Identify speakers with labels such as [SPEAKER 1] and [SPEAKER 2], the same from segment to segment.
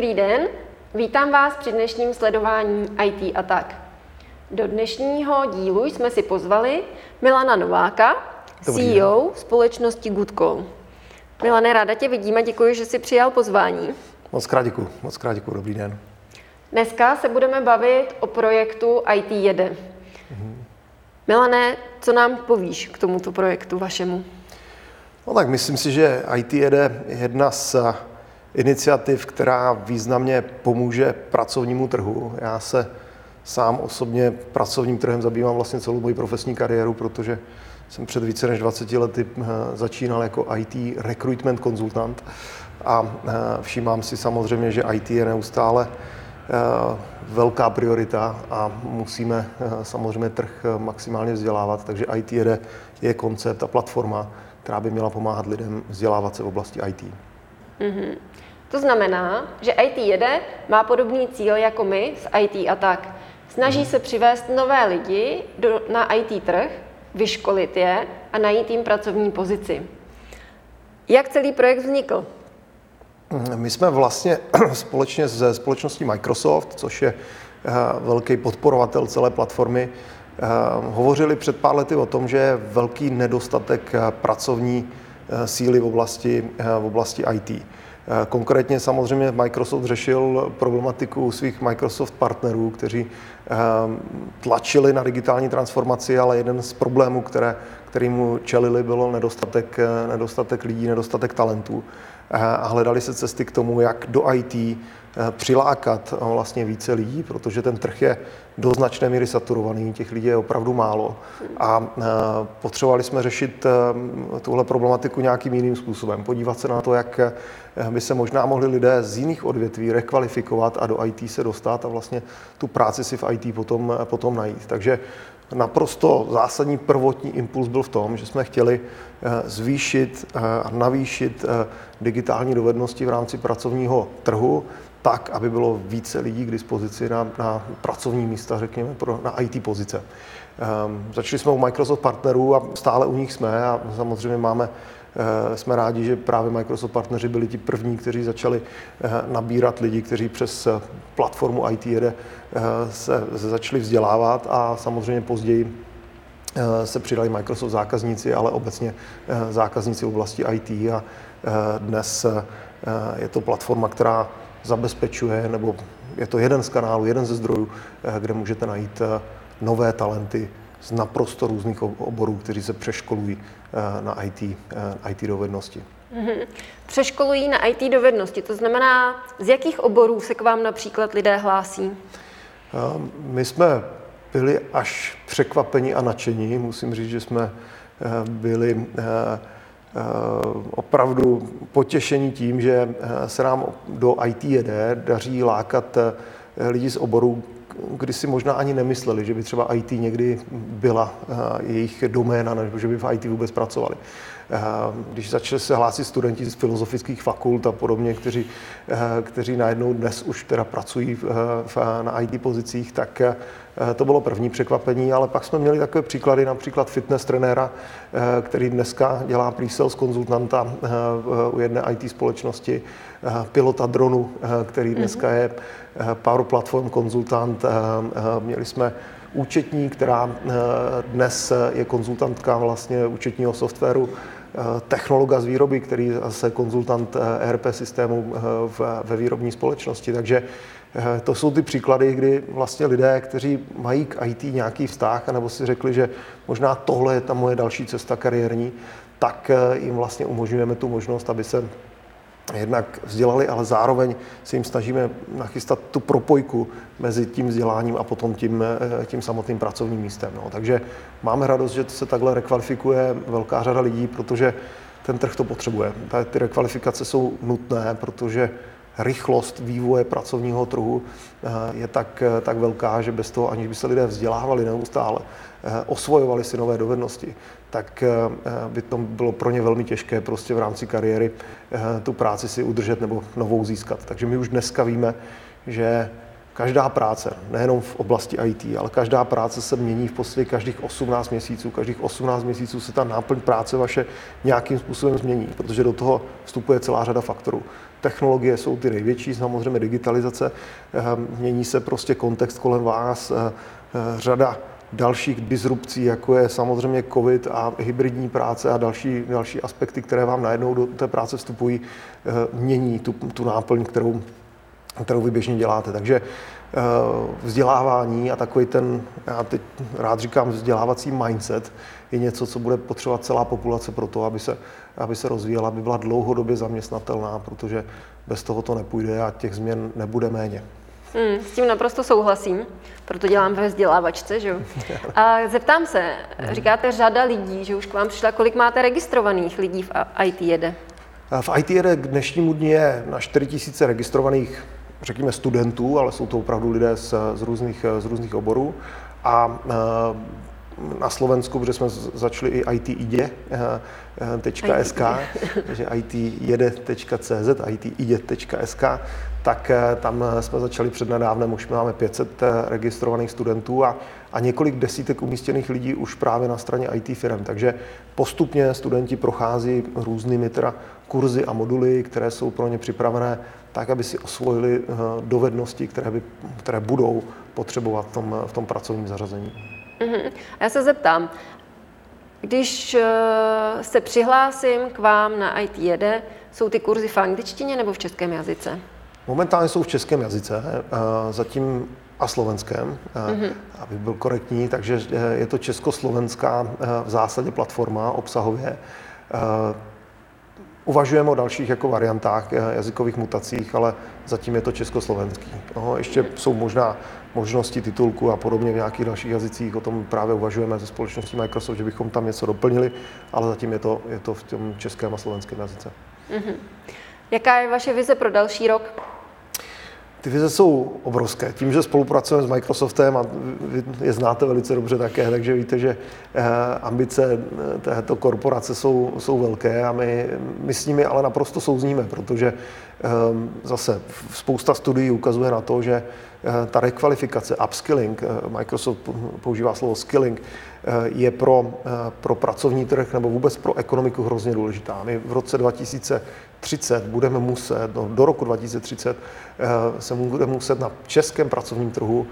[SPEAKER 1] Dobrý den, vítám vás při dnešním sledování IT Attack. Do dnešního dílu jsme si pozvali Milana Nováka,
[SPEAKER 2] Dobrý
[SPEAKER 1] CEO den. společnosti Goodcall. Milane, ráda tě vidíme, děkuji, že jsi přijal pozvání.
[SPEAKER 2] Moc krát děkuji, moc krát děkuji, dobrý den.
[SPEAKER 1] Dneska se budeme bavit o projektu IT jede. Mm-hmm. Milane, co nám povíš k tomuto projektu vašemu?
[SPEAKER 2] No tak myslím si, že IT jede jedna z iniciativ, která významně pomůže pracovnímu trhu. Já se sám osobně pracovním trhem zabývám vlastně celou moji profesní kariéru, protože jsem před více než 20 lety eh, začínal jako IT recruitment konzultant a eh, všímám si samozřejmě, že IT je neustále eh, velká priorita a musíme samozřejmě trh maximálně vzdělávat, takže IT je, je koncept a platforma, která by měla pomáhat lidem vzdělávat se v oblasti IT.
[SPEAKER 1] Mm-hmm. To znamená, že IT jede má podobný cíl jako my s IT a tak. Snaží se přivést nové lidi do, na IT trh, vyškolit je a najít jim pracovní pozici. Jak celý projekt vznikl?
[SPEAKER 2] My jsme vlastně společně se společností Microsoft, což je eh, velký podporovatel celé platformy, eh, hovořili před pár lety o tom, že je velký nedostatek eh, pracovní síly v oblasti, v oblasti IT. Eh, konkrétně samozřejmě Microsoft řešil problematiku svých Microsoft partnerů, kteří eh, tlačili na digitální transformaci, ale jeden z problémů, které, kterýmu čelili, bylo nedostatek, eh, nedostatek lidí, nedostatek talentů. A hledali se cesty k tomu, jak do IT Eh, přilákat eh, vlastně více lidí, protože ten trh je do značné míry saturovaný, těch lidí je opravdu málo. A eh, potřebovali jsme řešit tuhle problematiku nějakým jiným způsobem, podívat se na to, jak by se možná mohli lidé z jiných odvětví rekvalifikovat a do IT se dostat a vlastně tu práci si v IT potom, potom najít. Takže naprosto zásadní prvotní impuls byl v tom, že jsme chtěli zvýšit a navýšit digitální dovednosti v rámci pracovního trhu, tak, aby bylo více lidí k dispozici na, na pracovní místa, řekněme, pro, na IT pozice. Um, začali jsme u Microsoft partnerů a stále u nich jsme a samozřejmě máme uh, jsme rádi, že právě Microsoft partneři byli ti první, kteří začali uh, nabírat lidi, kteří přes uh, platformu IT jede se, se začali vzdělávat a samozřejmě později se přidali Microsoft zákazníci, ale obecně zákazníci v oblasti IT a dnes je to platforma, která zabezpečuje, nebo je to jeden z kanálů, jeden ze zdrojů, eh, kde můžete najít eh, nové talenty z naprosto různých oborů, kteří se přeškolují eh, na IT, IT dovednosti. Mm-hmm.
[SPEAKER 1] Přeškolují na IT dovednosti, to znamená, z jakých oborů se k vám například lidé hlásí?
[SPEAKER 2] My jsme byli až překvapeni a nadšení. Musím říct, že jsme byli opravdu potěšení tím, že eh, se nám do IT jede, daří lákat eh, lidi z oboru, kdy si možná ani nemysleli, že by třeba IT někdy byla jejich doména, nebo že by v IT vůbec pracovali. Když začali se hlásit studenti z filozofických fakult a podobně, kteří, kteří najednou dnes už teda pracují na IT pozicích, tak Eh, to bylo první překvapení, ale pak jsme měli takové příklady, například fitness trenéra, eh, který dneska dělá pre-sales konzultanta eh, u jedné IT společnosti, pilota dronu, který dneska mhm. je Power Platform konzultant. Měli jsme účetní, která dnes je konzultantka vlastně účetního softwaru, technologa z výroby, který zase konzultant ERP systému ve výrobní společnosti. Takže Eh, to jsou ty příklady, kdy vlastně lidé, kteří mají k IT nějaký vztah, nebo si řekli, že možná tohle je ta moje další cesta kariérní, tak eh, jim vlastně umožňujeme tu možnost, aby se jednak vzdělali, ale zároveň se jim snažíme nachystat tu propojku mezi tím vzděláním a potom tím, eh, tím samotným pracovním místem. No. Takže máme radost, že se takhle rekvalifikuje velká řada lidí, protože ten trh to potřebuje. Ty rekvalifikace jsou nutné, protože rychlost vývoje pracovního trhu eh, je tak, eh, tak velká, že bez toho, aniž by se lidé vzdělávali neustále, eh, osvojovali si nové dovednosti, tak by to bylo pro ně velmi těžké prostě v rámci kariéry tu práci si udržet nebo novou získat. Takže my už dneska víme, že každá práce, nejenom v oblasti IT, ale každá práce se mění v podstatě každých 18 měsíců. Každých 18 měsíců se ta náplň práce vaše nějakým způsobem změní, protože do toho vstupuje celá řada faktorů. Technologie jsou ty největší, samozřejmě digitalizace, eh, mění se prostě kontext kolem vás, eh, řada dalších disrupcí, jako je samozřejmě COVID a hybridní práce a další, další aspekty, které vám najednou do té práce vstupují, mění tu, tu náplň, kterou kterou vy běžně děláte. Takže eh, vzdělávání a takový ten, já teď rád říkám, vzdělávací mindset je něco, co bude potřebovat celá populace pro to, aby se, aby se rozvíjela, aby byla dlouhodobě zaměstnatelná, protože bez toho to nepůjde a těch změn nebude méně.
[SPEAKER 1] Hmm, s tím naprosto souhlasím, proto dělám ve vzdělávačce, že A zeptám se, říkáte řada lidí, že už k vám přišla, kolik máte registrovaných lidí v IT jede?
[SPEAKER 2] V IT jede k dnešnímu dni je na 4 000 registrovaných řekněme, studentů, ale jsou to opravdu lidé z, z, různých, z různých oborů. A na Slovensku, protože jsme začali i itidě.sk, takže itjede.cz, itidě.sk, tak tam jsme začali před nedávnem, už máme 500 registrovaných studentů a, a několik desítek umístěných lidí už právě na straně IT firm. Takže postupně studenti prochází různými teda kurzy a moduly, které jsou pro ně připravené tak, aby si osvojili eh, dovednosti, které, by, které budou potřebovat v tom, v tom pracovním zařazení.
[SPEAKER 1] Uh-huh. Já se zeptám, když uh, se přihlásím k vám na IT jede, jsou ty kurzy v angličtině nebo v českém jazyce?
[SPEAKER 2] Momentálně jsou v českém jazyce, zatím a slovenském, uh-huh. aby byl korektní, takže je to československá v zásadě platforma obsahově. Uvažujeme o dalších jako variantách eh, jazykových mutacích, ale zatím je to československý. No, ještě jsou možná možnosti titulku a podobně v nějakých dalších jazycích. O tom právě uvažujeme ze společností Microsoft, že bychom tam něco doplnili, ale zatím je to, je to v tom českém a slovenském jazyce. Mm-hmm.
[SPEAKER 1] Jaká je vaše vize pro další rok?
[SPEAKER 2] Ty vize jsou obrovské. Tím, že spolupracujeme s Microsoftem a vy je znáte velice dobře také, takže víte, že eh, ambice eh, této korporace jsou, jsou velké a my, my s nimi ale naprosto souzníme, protože ehm, zase spousta studií ukazuje na to, že eh, ta rekvalifikace, upskilling, Microsoft používá slovo skilling, je pro, pro pracovní trh nebo vůbec pro ekonomiku hrozně důležitá. My v roce 2030 budeme muset, no, do roku 2030 se bude muset na českém pracovním trhu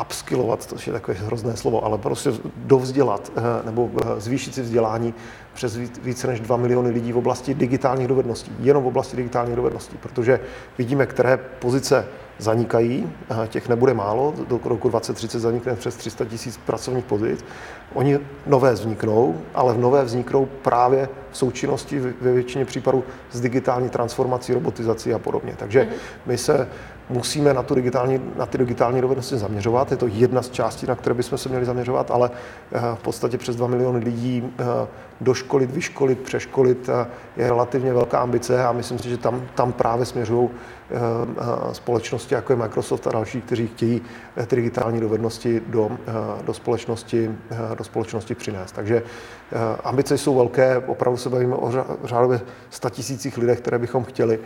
[SPEAKER 2] upskillovat, to je takové hrozné slovo, ale prostě dovzdělat nebo zvýšit si vzdělání přes více než 2 miliony lidí v oblasti digitálních dovedností, jenom v oblasti digitálních dovedností, protože vidíme, které pozice zanikají, těch nebude málo, do roku 2030 zanikne přes 300 tisíc pracovních pozic. Oni nové vzniknou, ale v nové vzniknou právě v součinnosti ve většině případů s digitální transformací, robotizací a podobně. Takže mhm. my se musíme na, tu digitální, na ty digitální dovednosti zaměřovat. Je to jedna z částí, na které bychom se měli zaměřovat, ale eh, v podstatě přes 2 miliony lidí eh, doškolit, vyškolit, přeškolit eh, je relativně velká ambice a myslím si, že tam, tam právě směřují společnosti, jako je Microsoft a další, kteří chtějí ty digitální dovednosti do, do, společnosti, do společnosti přinést. Takže ambice jsou velké, opravdu se bavíme o řádově 100 tisících lidech, které bychom chtěli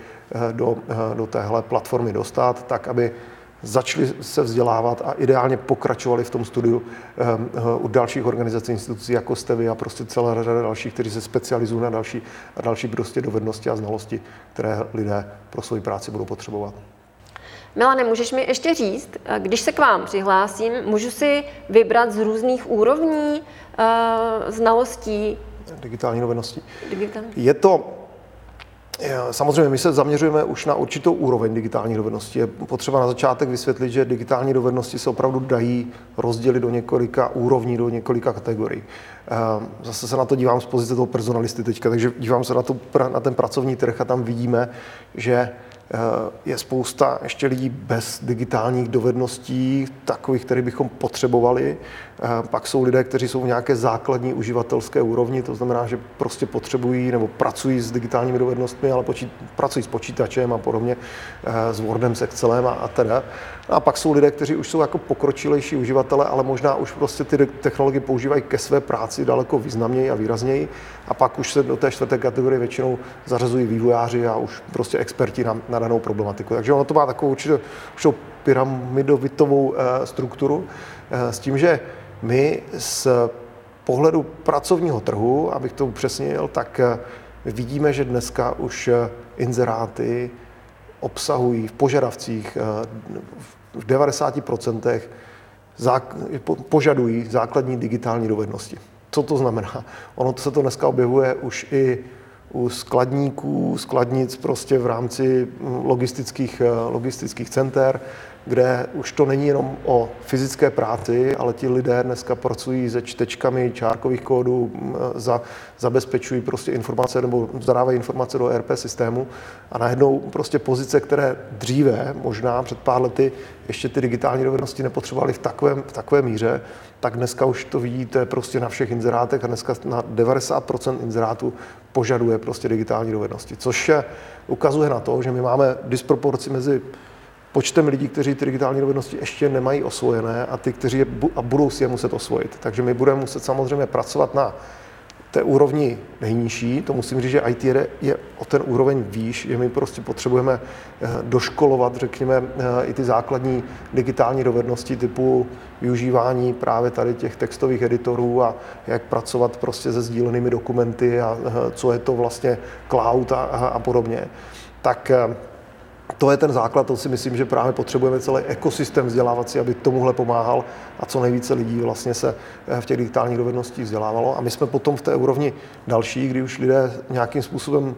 [SPEAKER 2] do, do téhle platformy dostat, tak aby začali se vzdělávat a ideálně pokračovali v tom studiu ehm, eh, u dalších organizací, institucí, jako jste vy a prostě celá řada dalších, kteří se specializují na další, a další prostě dovednosti a znalosti, které lidé pro svoji práci budou potřebovat.
[SPEAKER 1] Milane, můžeš mi ještě říct, eh, když se k vám přihlásím, můžu si vybrat z různých úrovní uh, znalostí?
[SPEAKER 2] Digitální dovedností. Digitální. Je to Samozřejmě my se zaměřujeme už na určitou úroveň digitální dovednosti. Je potřeba na začátek vysvětlit, že digitální dovednosti se opravdu dají rozdělit do několika úrovní, do několika kategorií. Ehm, zase se na to dívám z pozice toho personalisty teďka, takže dívám se na, to, na ten pracovní trh a tam vidíme, že je spousta ještě lidí bez digitálních dovedností, takových, které bychom potřebovali. Eh, pak jsou lidé, kteří jsou v nějaké základní uživatelské úrovni, to znamená, že prostě potřebují nebo pracují s digitálními dovednostmi, ale počít, pracují s počítačem a podobně, eh, s Wordem, s Excelem a, a teda. A pak jsou lidé, kteří už jsou jako pokročilejší uživatelé, ale možná už prostě ty technologie používají ke své práci daleko významněji a výrazněji. A pak už se do té čtvrté kategorie většinou zařazují vývojáři a už prostě experti na, na na danou problematiku. Takže ono to má takovou určitou, určitou pyramidovitovou strukturu s tím, že my z pohledu pracovního trhu, abych to upřesnil, tak vidíme, že dneska už inzeráty obsahují v požadavcích v 90% požadují základní digitální dovednosti. Co to znamená? Ono se to dneska objevuje už i u skladníků, skladnic prostě v rámci logistických, logistických center, kde už to není jenom o fyzické práci, ale ti lidé dneska pracují se čtečkami čárkových kódů, za, zabezpečují prostě informace nebo zadávají informace do ERP systému a najednou prostě pozice, které dříve, možná před pár lety, ještě ty digitální dovednosti nepotřebovali v takovém, v takové míře, tak dneska už to vidíte prostě na všech inzerátech a dneska na 90% inzerátů požaduje prostě digitální dovednosti, což ukazuje na to, že my máme disproporci mezi počtem lidí, kteří ty digitální dovednosti ještě nemají osvojené a ty, kteří je a budou si je muset osvojit. Takže my budeme muset samozřejmě pracovat na té úrovni nejnižší, to musím říct, že IT je, je o ten úroveň výš, že my prostě potřebujeme eh, doškolovat, řekněme, eh, i ty základní digitální dovednosti typu využívání právě tady těch textových editorů a jak pracovat prostě se sdílenými dokumenty a eh, co je to vlastně cloud a, a podobně. Tak to je ten základ, to si myslím, že právě potřebujeme celý ekosystém vzdělávací, aby tomuhle pomáhal a co nejvíce lidí vlastně se eh, v těch digitálních dovednostích vzdělávalo. A my jsme potom v té úrovni další, kdy už lidé nějakým způsobem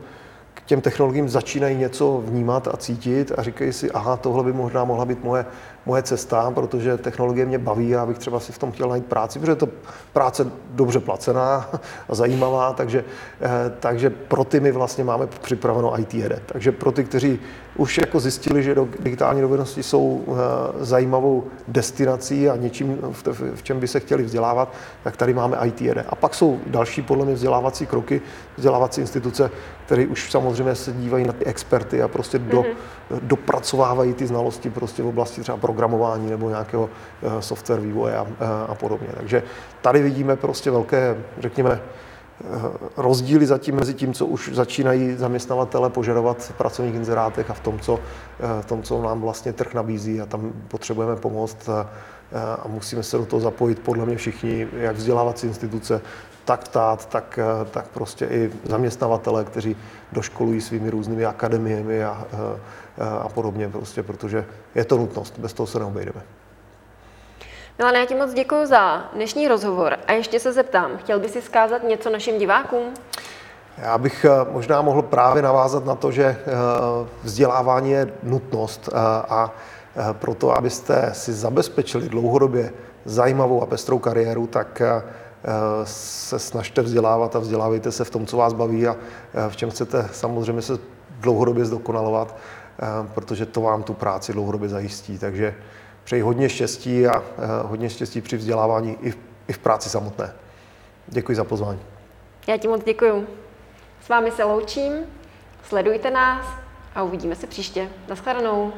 [SPEAKER 2] k těm technologiím začínají něco vnímat a cítit a říkají si, aha, tohle by možná mohla být moje, moje cesta, protože technologie mě baví a bych třeba si v tom chtěl najít práci, protože je to práce dobře placená a zajímavá, takže, eh, takže pro ty my vlastně máme připraveno IT jede. Takže pro ty, kteří už jako zjistili, že digitální dovednosti jsou eh, zajímavou destinací a něčím, v čem by se chtěli vzdělávat, tak tady máme IT jede. A pak jsou další podle mě vzdělávací kroky, vzdělávací instituce, které už samozřejmě se dívají na ty experty a prostě do, mm-hmm. dopracovávají ty znalosti prostě v oblasti třeba programování nebo nějakého eh, software vývoje a, a podobně. Takže tady vidíme prostě velké, řekněme, Eh, rozdíly zatím mezi tím, co už začínají zaměstnavatele požadovat v pracovních inzerátech a v tom, co, eh, v tom, co nám vlastně trh nabízí a tam potřebujeme pomoct a, eh, a musíme se do toho zapojit podle mě všichni, jak vzdělávací instituce, tak stát, tak, tak prostě i zaměstnavatele, kteří doškolují svými různými akademiemi a, a podobně, prostě, protože je to nutnost, bez toho se neobejdeme.
[SPEAKER 1] Milane, já ti moc děkuji za dnešní rozhovor a ještě se zeptám, chtěl bys si zkázat něco našim divákům?
[SPEAKER 2] Já bych eh, možná mohl právě navázat na to, že eh, vzdělávání je nutnost eh, a proto, abyste si zabezpečili dlouhodobě zajímavou a pestrou kariéru, tak se snažte vzdělávat a vzdělávejte se v tom, co vás baví a v čem chcete samozřejmě se dlouhodobě zdokonalovat, protože to vám tu práci dlouhodobě zajistí. Takže přeji hodně štěstí a eh, hodně štěstí při vzdělávání i v, i v práci samotné. Děkuji za pozvání.
[SPEAKER 1] Já ti moc děkuji. S vámi se loučím, sledujte nás a uvidíme se příště. Naschledanou.